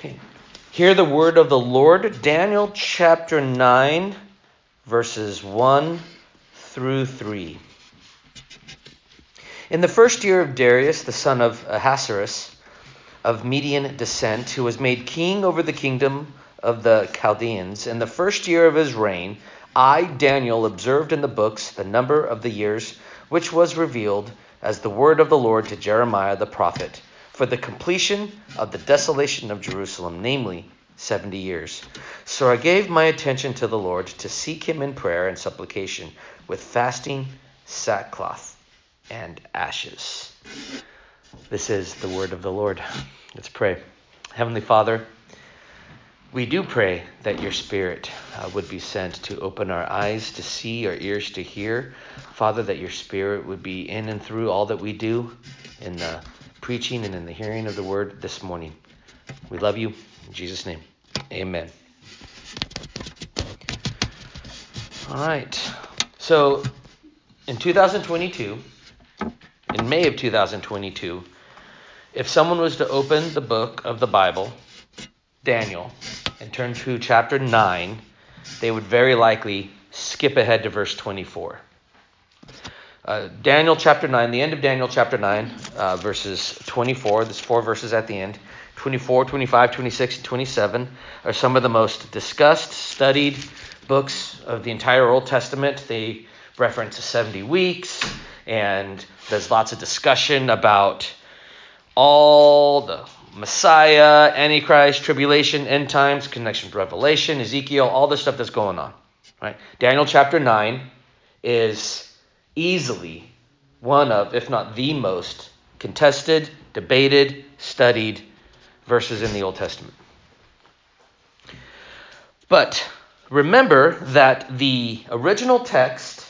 Okay. Hear the word of the Lord, Daniel chapter 9, verses 1 through 3. In the first year of Darius, the son of Ahasuerus, of Median descent, who was made king over the kingdom of the Chaldeans, in the first year of his reign, I, Daniel, observed in the books the number of the years which was revealed as the word of the Lord to Jeremiah the prophet for the completion of the desolation of Jerusalem, namely 70 years. So I gave my attention to the Lord to seek him in prayer and supplication with fasting, sackcloth, and ashes. This is the word of the Lord. Let's pray. Heavenly Father, we do pray that your Spirit uh, would be sent to open our eyes to see, our ears to hear. Father, that your Spirit would be in and through all that we do in the preaching and in the hearing of the word this morning. We love you. In Jesus' name, amen. All right. So in 2022, in May of 2022, if someone was to open the book of the Bible, Daniel, and turn to chapter 9, they would very likely skip ahead to verse 24. Uh, Daniel chapter 9, the end of Daniel chapter 9, uh, verses 24, there's four verses at the end. 24, 25, 26, and 27 are some of the most discussed, studied books of the entire Old Testament. They reference 70 weeks, and there's lots of discussion about all the Messiah, Antichrist, tribulation, end times, connection with Revelation, Ezekiel, all the stuff that's going on. Right? Daniel chapter 9 is easily one of, if not the most, contested, debated, studied verses in the Old Testament. But remember that the original text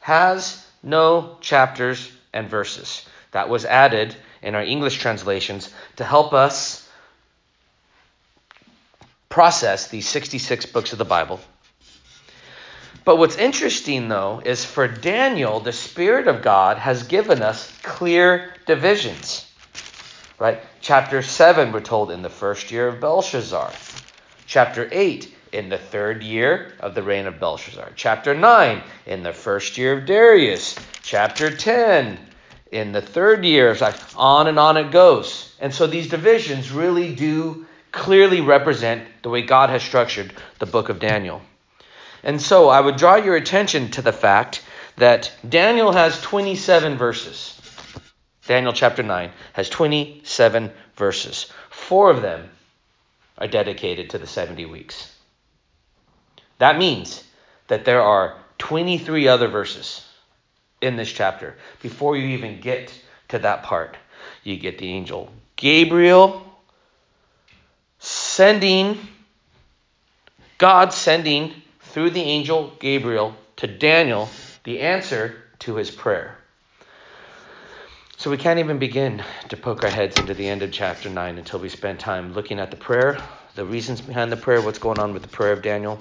has no chapters and verses. That was added in our English translations to help us process these 66 books of the Bible but what's interesting, though, is for Daniel, the Spirit of God has given us clear divisions. Right? Chapter 7, we're told, in the first year of Belshazzar. Chapter 8, in the third year of the reign of Belshazzar. Chapter 9, in the first year of Darius. Chapter 10, in the third year. It's Like on and on it goes. And so these divisions really do clearly represent the way God has structured the book of Daniel. And so I would draw your attention to the fact that Daniel has 27 verses. Daniel chapter 9 has 27 verses. Four of them are dedicated to the 70 weeks. That means that there are 23 other verses in this chapter before you even get to that part. You get the angel Gabriel sending, God sending through the angel Gabriel to Daniel the answer to his prayer. So we can't even begin to poke our heads into the end of chapter 9 until we spend time looking at the prayer, the reasons behind the prayer, what's going on with the prayer of Daniel.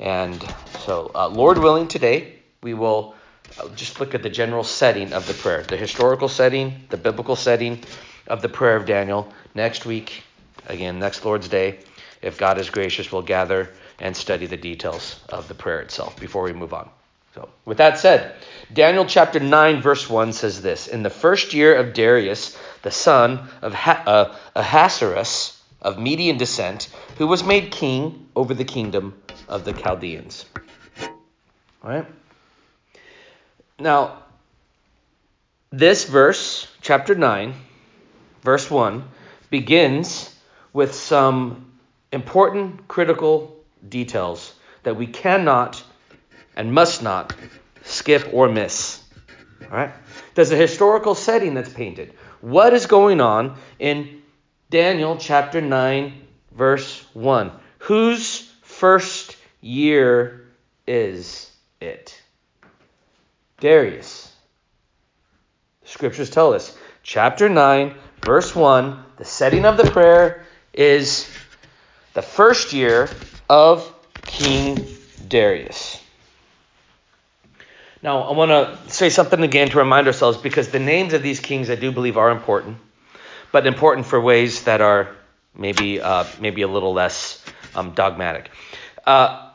And so, uh, Lord willing, today we will uh, just look at the general setting of the prayer, the historical setting, the biblical setting of the prayer of Daniel. Next week, again, next Lord's Day, if God is gracious, we'll gather and study the details of the prayer itself before we move on. So, with that said, Daniel chapter 9, verse 1 says this In the first year of Darius, the son of ha- uh, Ahasuerus of Median descent, who was made king over the kingdom of the Chaldeans. All right? Now, this verse, chapter 9, verse 1, begins with some important critical details that we cannot and must not skip or miss. All right? There's a historical setting that's painted. What is going on in Daniel chapter 9, verse 1? Whose first year is it? Darius. Scriptures tell us. Chapter 9, verse 1, the setting of the prayer is the first year of King Darius. Now, I want to say something again to remind ourselves because the names of these kings I do believe are important, but important for ways that are maybe uh, maybe a little less um, dogmatic. Uh,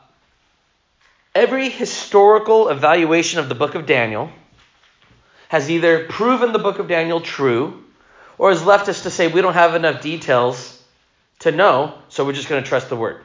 every historical evaluation of the book of Daniel has either proven the book of Daniel true or has left us to say we don't have enough details to know, so we're just going to trust the word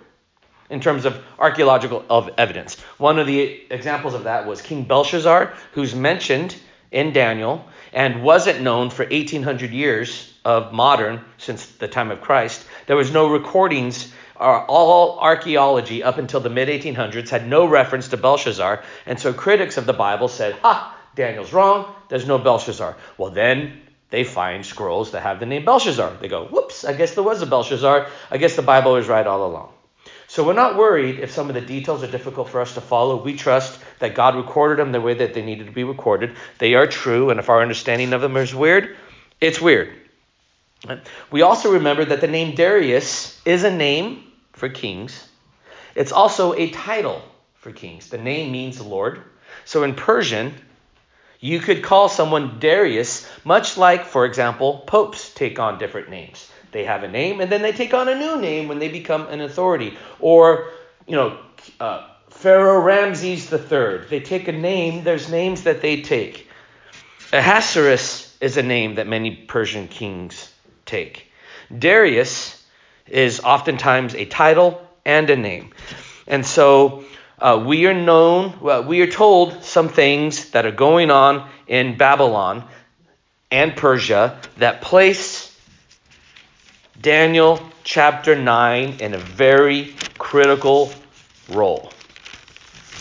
in terms of archaeological of evidence. One of the examples of that was King Belshazzar, who's mentioned in Daniel and wasn't known for 1800 years of modern since the time of Christ. There was no recordings. Uh, all archaeology up until the mid 1800s had no reference to Belshazzar, and so critics of the Bible said, "Ha, Daniel's wrong. There's no Belshazzar." Well, then they find scrolls that have the name Belshazzar. They go, "Whoops! I guess there was a Belshazzar. I guess the Bible was right all along." So we're not worried if some of the details are difficult for us to follow. We trust that God recorded them the way that they needed to be recorded. They are true, and if our understanding of them is weird, it's weird. We also remember that the name Darius is a name for kings. It's also a title for kings. The name means Lord. So in Persian, you could call someone Darius, much like, for example, popes take on different names. They have a name, and then they take on a new name when they become an authority. Or, you know, uh, Pharaoh Ramses III. They take a name, there's names that they take. Ahasuerus is a name that many Persian kings take. Darius is oftentimes a title and a name. And so uh, we are known, well, we are told some things that are going on in Babylon and Persia that place Daniel chapter 9 in a very critical role.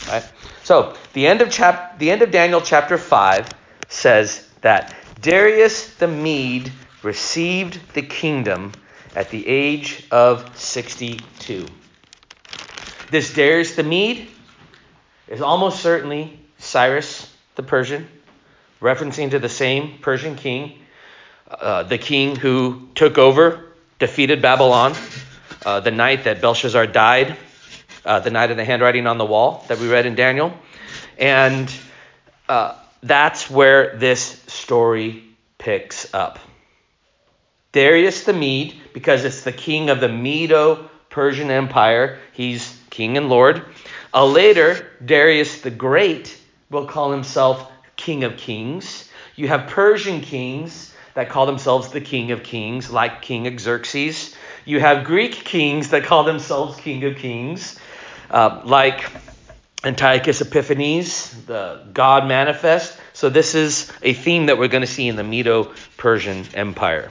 Right? So, the end of chap- the end of Daniel chapter 5 says that Darius the Mede received the kingdom at the age of 62. This Darius the Mede is almost certainly Cyrus the Persian, referencing to the same Persian king, uh, the king who took over defeated Babylon uh, the night that Belshazzar died, uh, the night of the handwriting on the wall that we read in Daniel. And uh, that's where this story picks up. Darius the Mede, because it's the king of the Medo Persian Empire, he's king and lord. Uh, later, Darius the Great will call himself king of kings. You have Persian kings that call themselves the King of Kings, like King Xerxes. You have Greek kings that call themselves King of Kings, uh, like Antiochus Epiphanes, the God manifest. So, this is a theme that we're going to see in the Medo Persian Empire.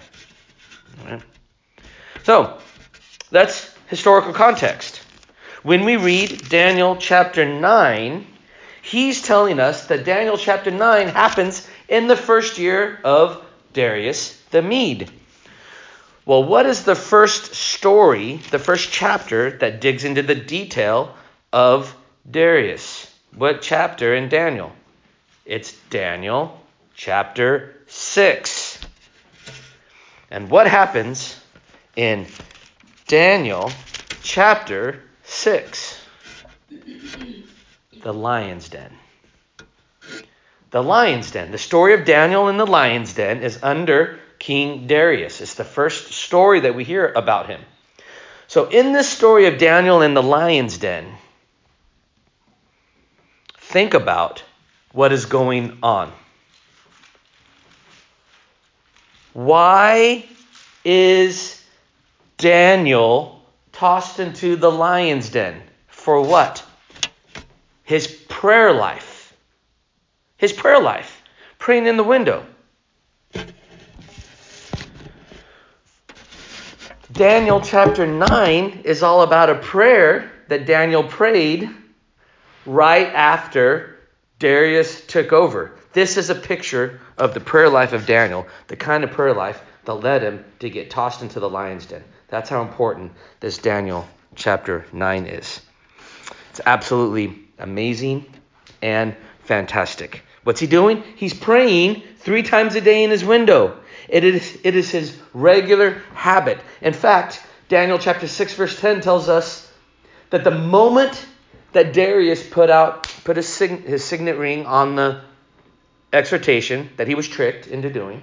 Right. So, that's historical context. When we read Daniel chapter 9, he's telling us that Daniel chapter 9 happens in the first year of Darius the Mede. Well, what is the first story, the first chapter that digs into the detail of Darius? What chapter in Daniel? It's Daniel chapter 6. And what happens in Daniel chapter 6? The lion's den. The lion's den. The story of Daniel in the lion's den is under King Darius. It's the first story that we hear about him. So, in this story of Daniel in the lion's den, think about what is going on. Why is Daniel tossed into the lion's den? For what? His prayer life. His prayer life, praying in the window. Daniel chapter 9 is all about a prayer that Daniel prayed right after Darius took over. This is a picture of the prayer life of Daniel, the kind of prayer life that led him to get tossed into the lion's den. That's how important this Daniel chapter 9 is. It's absolutely amazing and fantastic. What's he doing? He's praying three times a day in his window. It is, it is his regular habit. In fact, Daniel chapter 6, verse 10 tells us that the moment that Darius put out put his, sign, his signet ring on the exhortation that he was tricked into doing,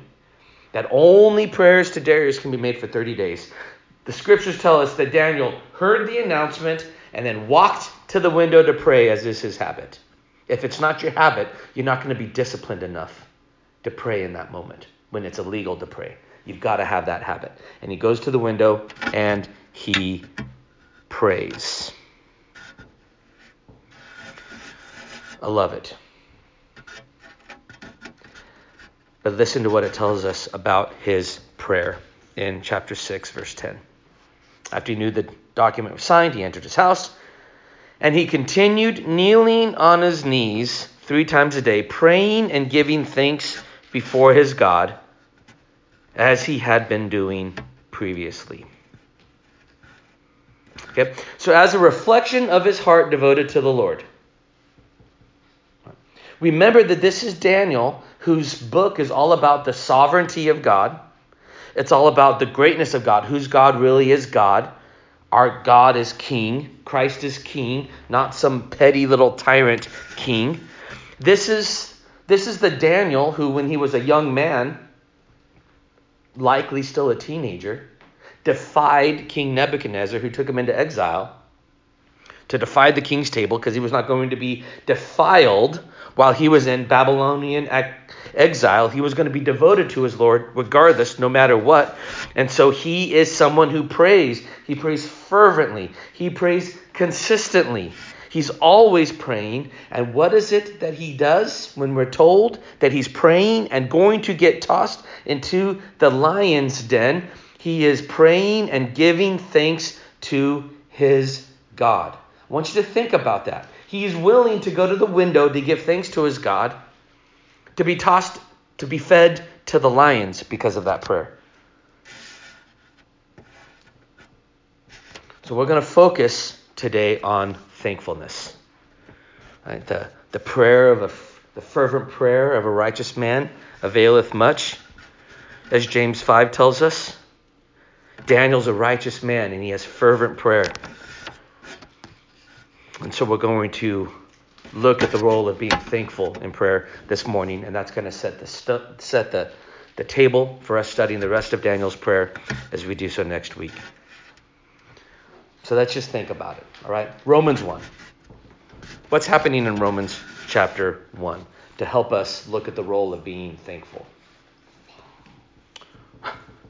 that only prayers to Darius can be made for 30 days. The scriptures tell us that Daniel heard the announcement and then walked to the window to pray, as is his habit. If it's not your habit, you're not going to be disciplined enough to pray in that moment when it's illegal to pray. You've got to have that habit. And he goes to the window and he prays. I love it. But listen to what it tells us about his prayer in chapter 6, verse 10. After he knew the document was signed, he entered his house, and he continued kneeling on his knees three times a day, praying and giving thanks before his God, as he had been doing previously. Okay? So, as a reflection of his heart devoted to the Lord, remember that this is Daniel, whose book is all about the sovereignty of God it's all about the greatness of God, whose God really is God. Our God is king. Christ is king, not some petty little tyrant king. This is this is the Daniel who when he was a young man, likely still a teenager, defied King Nebuchadnezzar who took him into exile to defy the king's table because he was not going to be defiled while he was in Babylonian exile. He was going to be devoted to his Lord regardless, no matter what. And so he is someone who prays. He prays fervently, he prays consistently. He's always praying. And what is it that he does when we're told that he's praying and going to get tossed into the lion's den? He is praying and giving thanks to his God. I want you to think about that. He is willing to go to the window to give thanks to his God, to be tossed, to be fed to the lions because of that prayer. So we're going to focus today on thankfulness. Right? The, the prayer of a, the fervent prayer of a righteous man availeth much. As James 5 tells us, Daniel's a righteous man and he has fervent prayer. And so we're going to look at the role of being thankful in prayer this morning, and that's going to set the stu- set the the table for us studying the rest of Daniel's prayer as we do so next week. So let's just think about it. All right, Romans one. What's happening in Romans chapter one to help us look at the role of being thankful?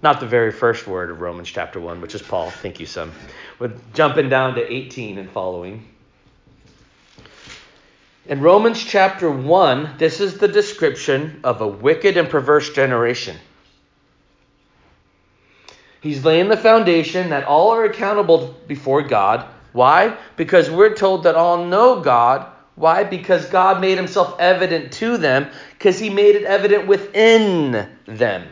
Not the very first word of Romans chapter 1, which is Paul. Thank you, son. We're jumping down to 18 and following. In Romans chapter 1, this is the description of a wicked and perverse generation. He's laying the foundation that all are accountable before God. Why? Because we're told that all know God. Why? Because God made himself evident to them, because he made it evident within them.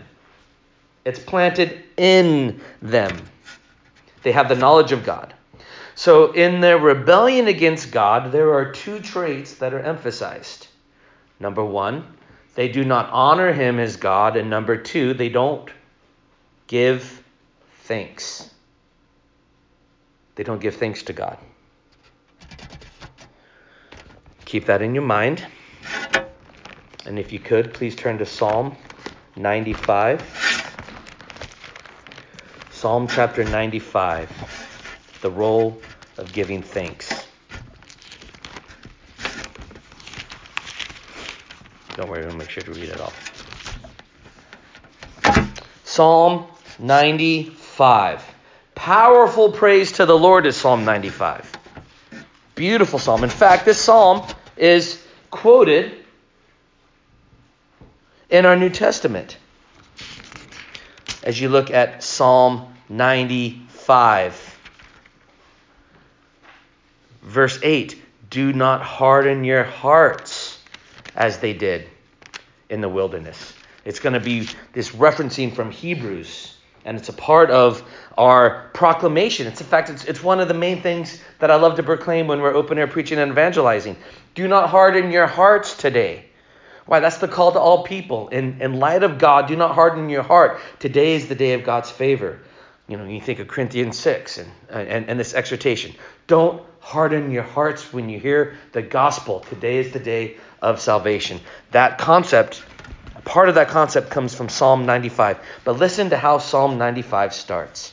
It's planted in them. They have the knowledge of God. So, in their rebellion against God, there are two traits that are emphasized. Number one, they do not honor him as God. And number two, they don't give thanks. They don't give thanks to God. Keep that in your mind. And if you could, please turn to Psalm 95. Psalm chapter 95 the role of giving thanks. Don't worry, we'll make sure to read it all. Psalm 95. Powerful praise to the Lord is Psalm 95. Beautiful psalm. In fact, this psalm is quoted in our New Testament. As you look at Psalm 95. Verse 8 Do not harden your hearts as they did in the wilderness. It's going to be this referencing from Hebrews, and it's a part of our proclamation. It's in fact, it's, it's one of the main things that I love to proclaim when we're open air preaching and evangelizing. Do not harden your hearts today. Why? That's the call to all people. In, in light of God, do not harden your heart. Today is the day of God's favor. You know, you think of Corinthians 6 and, and, and this exhortation. Don't harden your hearts when you hear the gospel. Today is the day of salvation. That concept, part of that concept comes from Psalm 95. But listen to how Psalm 95 starts.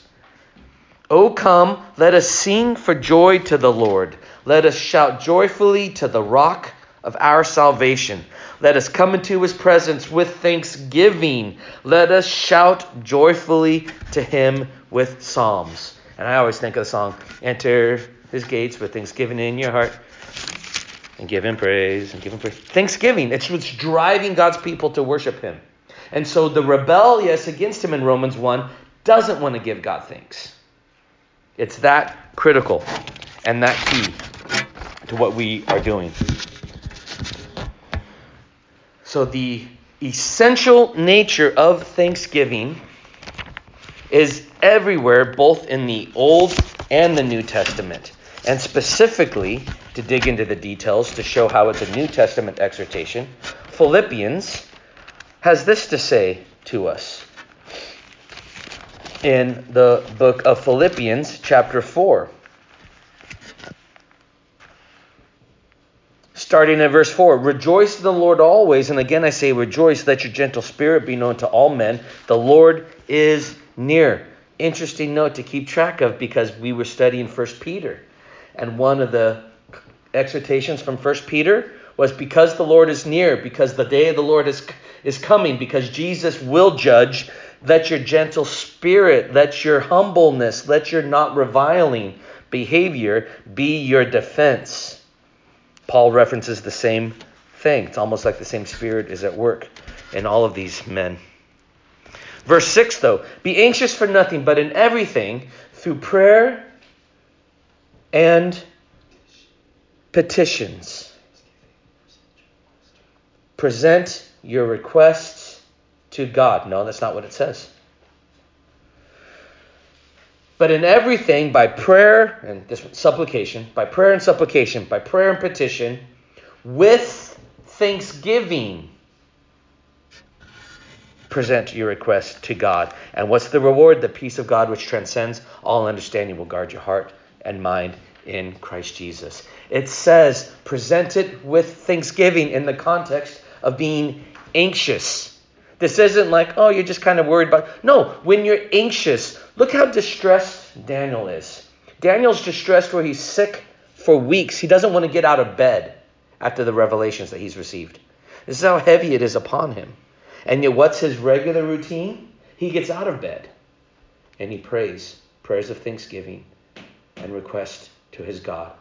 O come, let us sing for joy to the Lord. Let us shout joyfully to the rock of our salvation. Let us come into his presence with thanksgiving. Let us shout joyfully to him with psalms. And I always think of the song, Enter his gates with thanksgiving in your heart and give him praise and give him praise. Thanksgiving, it's what's driving God's people to worship him. And so the rebellious against him in Romans 1 doesn't want to give God thanks. It's that critical and that key to what we are doing. So, the essential nature of thanksgiving is everywhere, both in the Old and the New Testament. And specifically, to dig into the details to show how it's a New Testament exhortation, Philippians has this to say to us in the book of Philippians, chapter 4. Starting at verse 4 Rejoice in the Lord always, and again I say rejoice, let your gentle spirit be known to all men. The Lord is near. Interesting note to keep track of because we were studying 1 Peter. And one of the exhortations from First Peter was because the Lord is near, because the day of the Lord is, is coming, because Jesus will judge, let your gentle spirit, let your humbleness, let your not reviling behavior be your defense. Paul references the same thing. It's almost like the same spirit is at work in all of these men. Verse 6, though, be anxious for nothing, but in everything, through prayer and petitions. Present your requests to God. No, that's not what it says. But in everything, by prayer and this supplication, by prayer and supplication, by prayer and petition, with thanksgiving, present your request to God. And what's the reward? The peace of God which transcends all understanding will guard your heart and mind in Christ Jesus. It says, present it with thanksgiving in the context of being anxious. This isn't like, oh, you're just kind of worried about. No, when you're anxious, look how distressed Daniel is. Daniel's distressed where he's sick for weeks. He doesn't want to get out of bed after the revelations that he's received. This is how heavy it is upon him. And yet, what's his regular routine? He gets out of bed and he prays prayers of thanksgiving and request to his God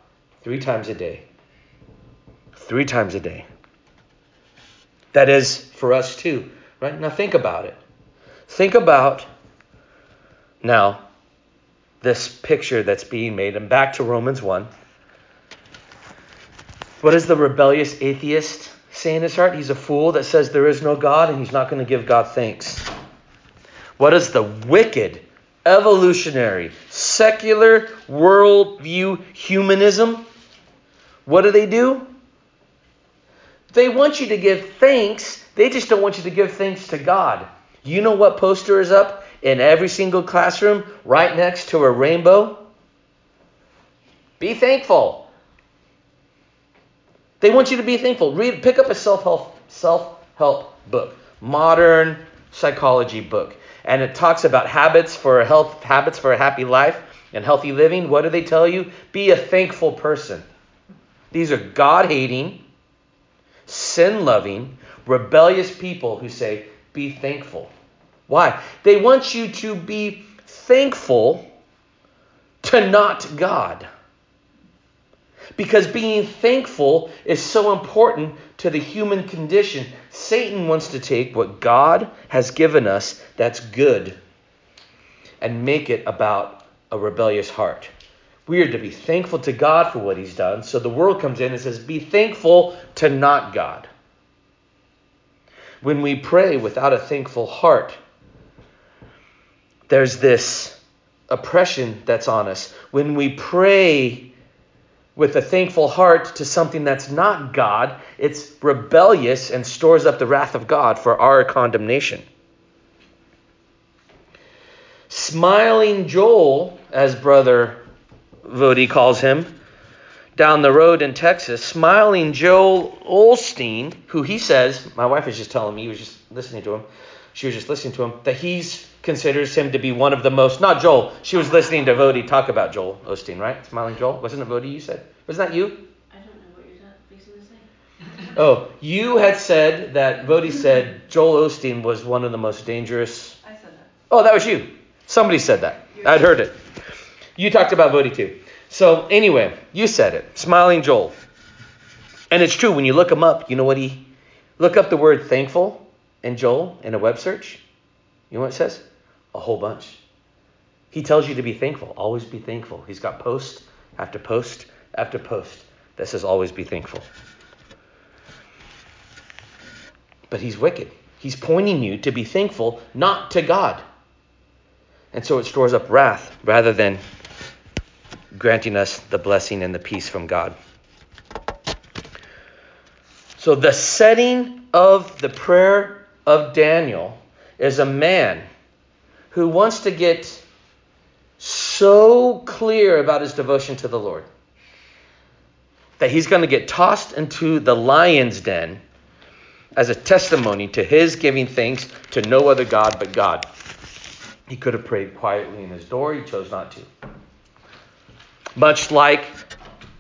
three times a day. Three times a day. That is for us too, right? Now think about it. Think about now this picture that's being made, and back to Romans 1. What does the rebellious atheist say in his heart? He's a fool that says there is no God and he's not going to give God thanks. What does the wicked, evolutionary, secular worldview humanism, what do they do? They want you to give thanks, they just don't want you to give thanks to God. You know what poster is up in every single classroom right next to a rainbow? Be thankful. They want you to be thankful. Read, pick up a self-help self-help book, modern psychology book, and it talks about habits for health habits for a happy life and healthy living. What do they tell you? Be a thankful person. These are God-hating, sin-loving, rebellious people who say, "Be thankful." Why? They want you to be thankful to not God. Because being thankful is so important to the human condition. Satan wants to take what God has given us that's good and make it about a rebellious heart. We are to be thankful to God for what he's done. So the world comes in and says, Be thankful to not God. When we pray without a thankful heart, there's this oppression that's on us. When we pray with a thankful heart to something that's not God, it's rebellious and stores up the wrath of God for our condemnation. Smiling Joel, as Brother Vody calls him, down the road in Texas, Smiling Joel Osteen, who he says, my wife was just telling me, he was just listening to him, she was just listening to him, that he's considers him to be one of the most, not Joel. She was listening to Voddie talk about Joel Osteen, right? Smiling Joel? Wasn't it Voddie you said? Wasn't that you? I don't know what you're fixing to say. oh, you had said that Voddie said Joel Osteen was one of the most dangerous. I said that. Oh, that was you. Somebody said that. I'd heard it. You talked about Voddie too. So anyway, you said it. Smiling Joel. And it's true when you look him up, you know what he look up the word thankful in Joel in a web search. You know what it says? A whole bunch. He tells you to be thankful. Always be thankful. He's got post after post after post that says always be thankful. But he's wicked. He's pointing you to be thankful, not to God. And so it stores up wrath rather than granting us the blessing and the peace from God. So the setting of the prayer of Daniel is a man who wants to get so clear about his devotion to the Lord that he's going to get tossed into the lion's den as a testimony to his giving thanks to no other God but God. He could have prayed quietly in his door, he chose not to. Much like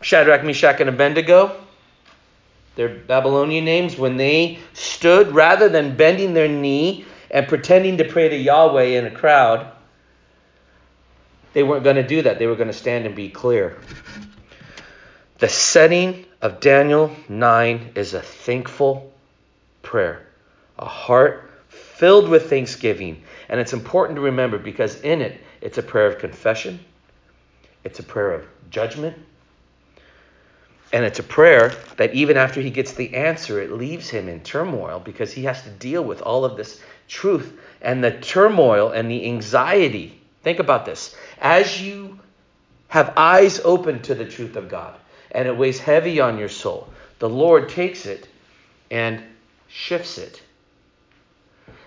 Shadrach, Meshach, and Abednego, their Babylonian names, when they stood, rather than bending their knee and pretending to pray to Yahweh in a crowd, they weren't going to do that. They were going to stand and be clear. The setting of Daniel 9 is a thankful prayer, a heart filled with thanksgiving. And it's important to remember because in it, it's a prayer of confession, it's a prayer of judgment, and it's a prayer that even after he gets the answer, it leaves him in turmoil because he has to deal with all of this truth and the turmoil and the anxiety. Think about this. As you have eyes open to the truth of God and it weighs heavy on your soul, the Lord takes it and shifts it.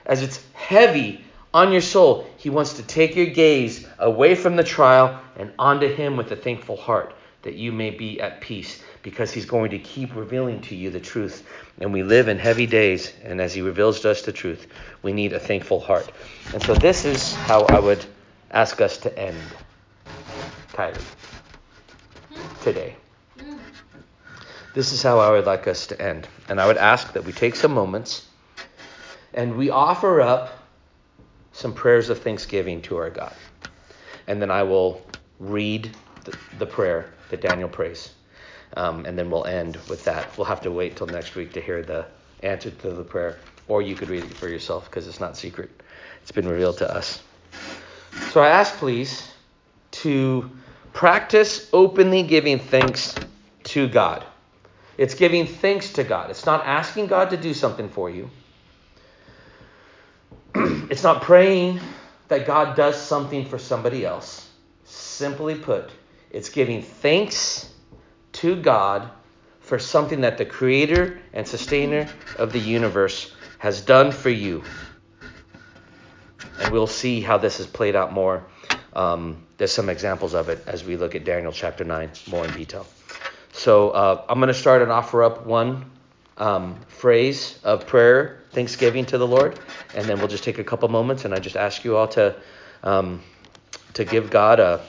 As it's heavy on your soul, He wants to take your gaze away from the trial and onto Him with a thankful heart that you may be at peace because he's going to keep revealing to you the truth. And we live in heavy days, and as he reveals to us the truth, we need a thankful heart. And so this is how I would ask us to end, Kylie, today. This is how I would like us to end. And I would ask that we take some moments and we offer up some prayers of thanksgiving to our God. And then I will read the, the prayer that Daniel prays. Um, and then we'll end with that. We'll have to wait till next week to hear the answer to the prayer, or you could read it for yourself because it's not secret. It's been revealed to us. So I ask, please, to practice openly giving thanks to God. It's giving thanks to God. It's not asking God to do something for you. it's not praying that God does something for somebody else. Simply put, it's giving thanks to God for something that the creator and sustainer of the universe has done for you. And we'll see how this is played out more. Um, there's some examples of it as we look at Daniel chapter 9 more in detail. So uh, I'm going to start and offer up one um, phrase of prayer, thanksgiving to the Lord, and then we'll just take a couple moments, and I just ask you all to um, to give God a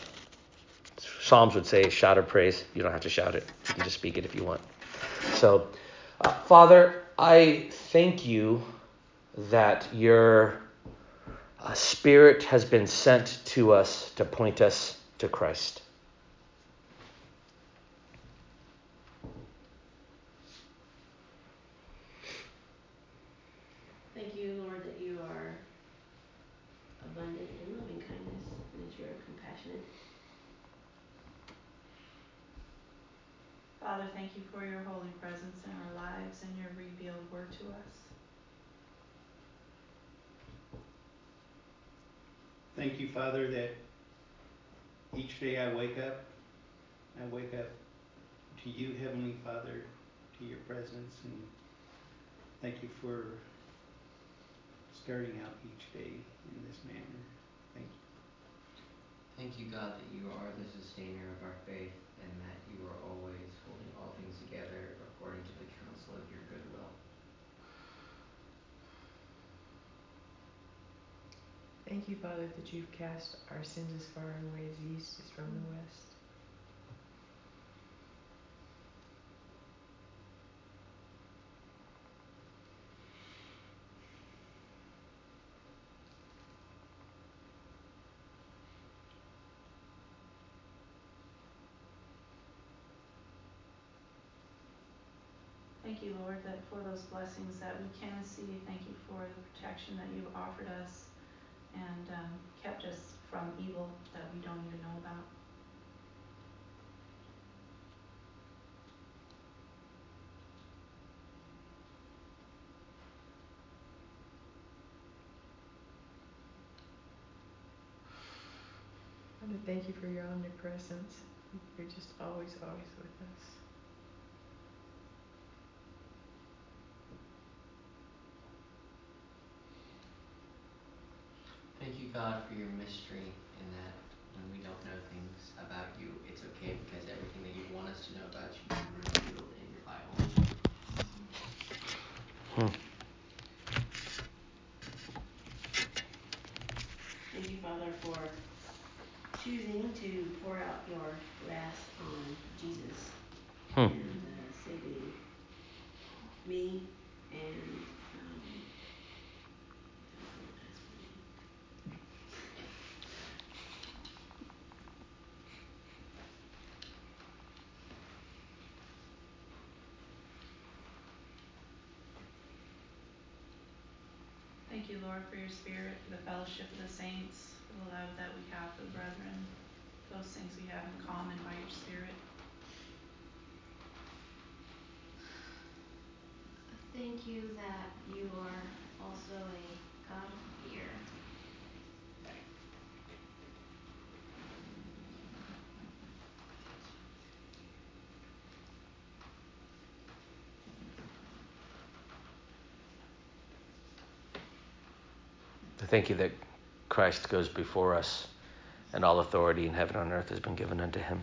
Psalms would say, shout of praise. You don't have to shout it. You can just speak it if you want. So, uh, Father, I thank you that your uh, Spirit has been sent to us to point us to Christ. Thank you, Lord, that you are abundant in loving kindness and that you are compassionate. Father, thank you for your holy presence in our lives and your revealed word to us. Thank you, Father, that each day I wake up, I wake up to you, Heavenly Father, to your presence, and thank you for starting out each day in this manner. Thank you. Thank you, God, that you are the sustainer of our faith and that you are always holding all things together according to the counsel of your good will. Thank you, Father, that you've cast our sins as far away as east is from the west. Thank you, Lord, that for those blessings that we can see. Thank you for the protection that you've offered us and um, kept us from evil that we don't even know about. To thank you for your omnipresence. You're just always, always with us. Thank you, God, for your mystery in that when we don't know things about you, it's okay because everything that you want us to know about you can be revealed in your Bible. Hmm. Thank you, Father, for choosing to pour out your wrath on Jesus hmm. and uh, saving me and Thank you, Lord, for your spirit, for the fellowship of the saints, for the love that we have for the brethren, those things we have in common by your spirit. Thank you that you are also a God of fear. Thank you that Christ goes before us, and all authority in heaven and earth has been given unto him.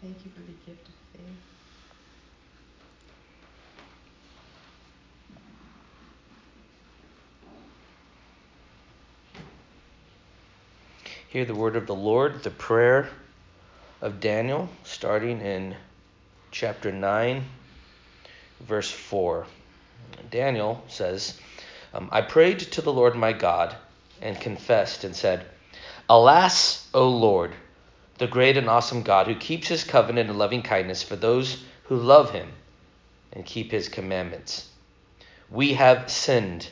Thank you for the gift of faith. Hear the word of the Lord, the prayer of Daniel, starting in chapter 9, verse 4. Daniel says, um, I prayed to the Lord my God and confessed and said, Alas, O Lord, the great and awesome God who keeps his covenant and loving kindness for those who love him and keep his commandments. We have sinned,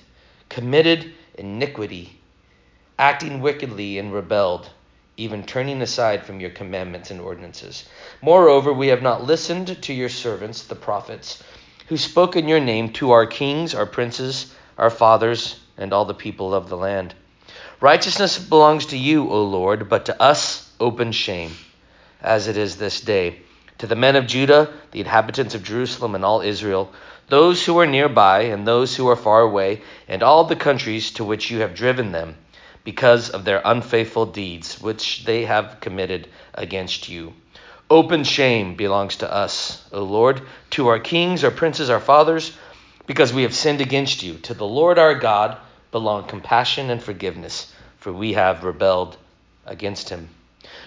committed iniquity, acting wickedly and rebelled even turning aside from your commandments and ordinances. Moreover, we have not listened to your servants, the prophets, who spoke in your name to our kings, our princes, our fathers, and all the people of the land. Righteousness belongs to you, O Lord, but to us open shame, as it is this day. To the men of Judah, the inhabitants of Jerusalem, and all Israel, those who are nearby and those who are far away, and all the countries to which you have driven them, because of their unfaithful deeds which they have committed against you. Open shame belongs to us, O Lord, to our kings, our princes, our fathers, because we have sinned against you. To the Lord our God belong compassion and forgiveness, for we have rebelled against him.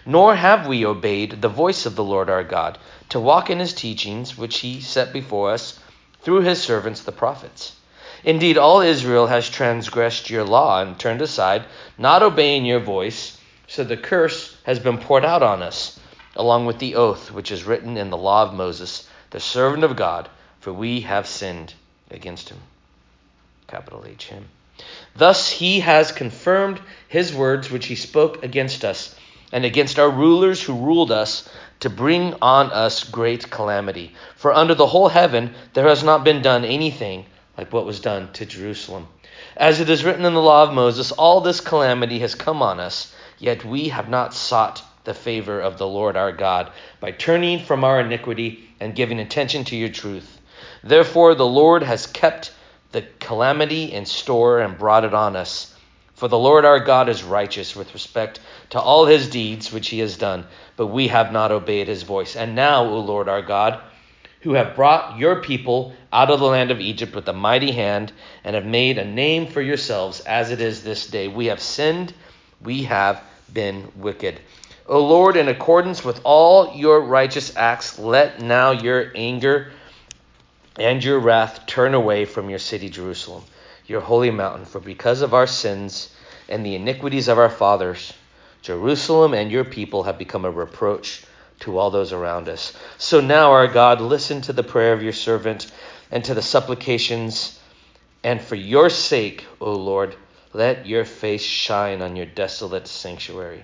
Nor have we obeyed the voice of the Lord our God, to walk in his teachings, which he set before us through his servants the prophets. Indeed, all Israel has transgressed your law and turned aside, not obeying your voice, so the curse has been poured out on us, along with the oath which is written in the law of Moses, the servant of God, for we have sinned against him. Capital H him. Thus he has confirmed his words which he spoke against us and against our rulers who ruled us to bring on us great calamity. For under the whole heaven there has not been done anything like what was done to Jerusalem. As it is written in the law of Moses, all this calamity has come on us, yet we have not sought the favor of the Lord our God by turning from our iniquity and giving attention to your truth. Therefore, the Lord has kept the calamity in store and brought it on us. For the Lord our God is righteous with respect to all his deeds which he has done, but we have not obeyed his voice. And now, O Lord our God, who have brought your people out of the land of Egypt with a mighty hand, and have made a name for yourselves as it is this day, we have sinned, we have been wicked. O Lord, in accordance with all your righteous acts, let now your anger and your wrath turn away from your city, Jerusalem your holy mountain. For because of our sins and the iniquities of our fathers, Jerusalem and your people have become a reproach to all those around us. So now, our God, listen to the prayer of your servant and to the supplications, and for your sake, O Lord, let your face shine on your desolate sanctuary.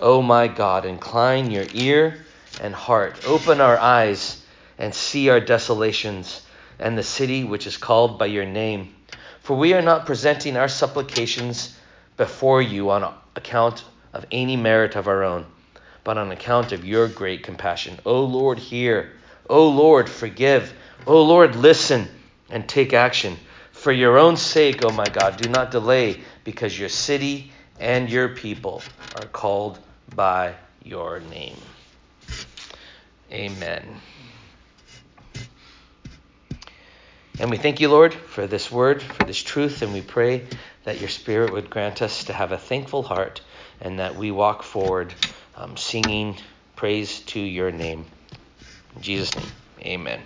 O my God, incline your ear and heart, open our eyes and see our desolations and the city which is called by your name. For we are not presenting our supplications before you on account of any merit of our own, but on account of your great compassion. O Lord, hear. O Lord, forgive. O Lord, listen and take action. For your own sake, O my God, do not delay, because your city and your people are called by your name. Amen. And we thank you, Lord, for this word, for this truth, and we pray that your Spirit would grant us to have a thankful heart and that we walk forward um, singing praise to your name. In Jesus' name, amen.